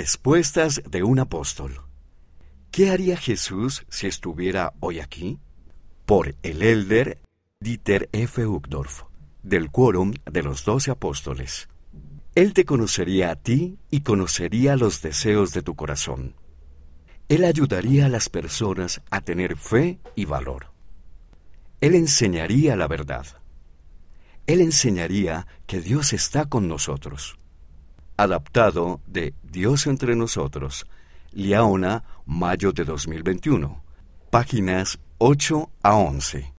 Respuestas de un apóstol. ¿Qué haría Jesús si estuviera hoy aquí? Por el elder Dieter F. Uchtdorf, del Quórum de los Doce Apóstoles. Él te conocería a ti y conocería los deseos de tu corazón. Él ayudaría a las personas a tener fe y valor. Él enseñaría la verdad. Él enseñaría que Dios está con nosotros. Adaptado de Dios entre nosotros, Liaona, mayo de 2021. Páginas 8 a 11.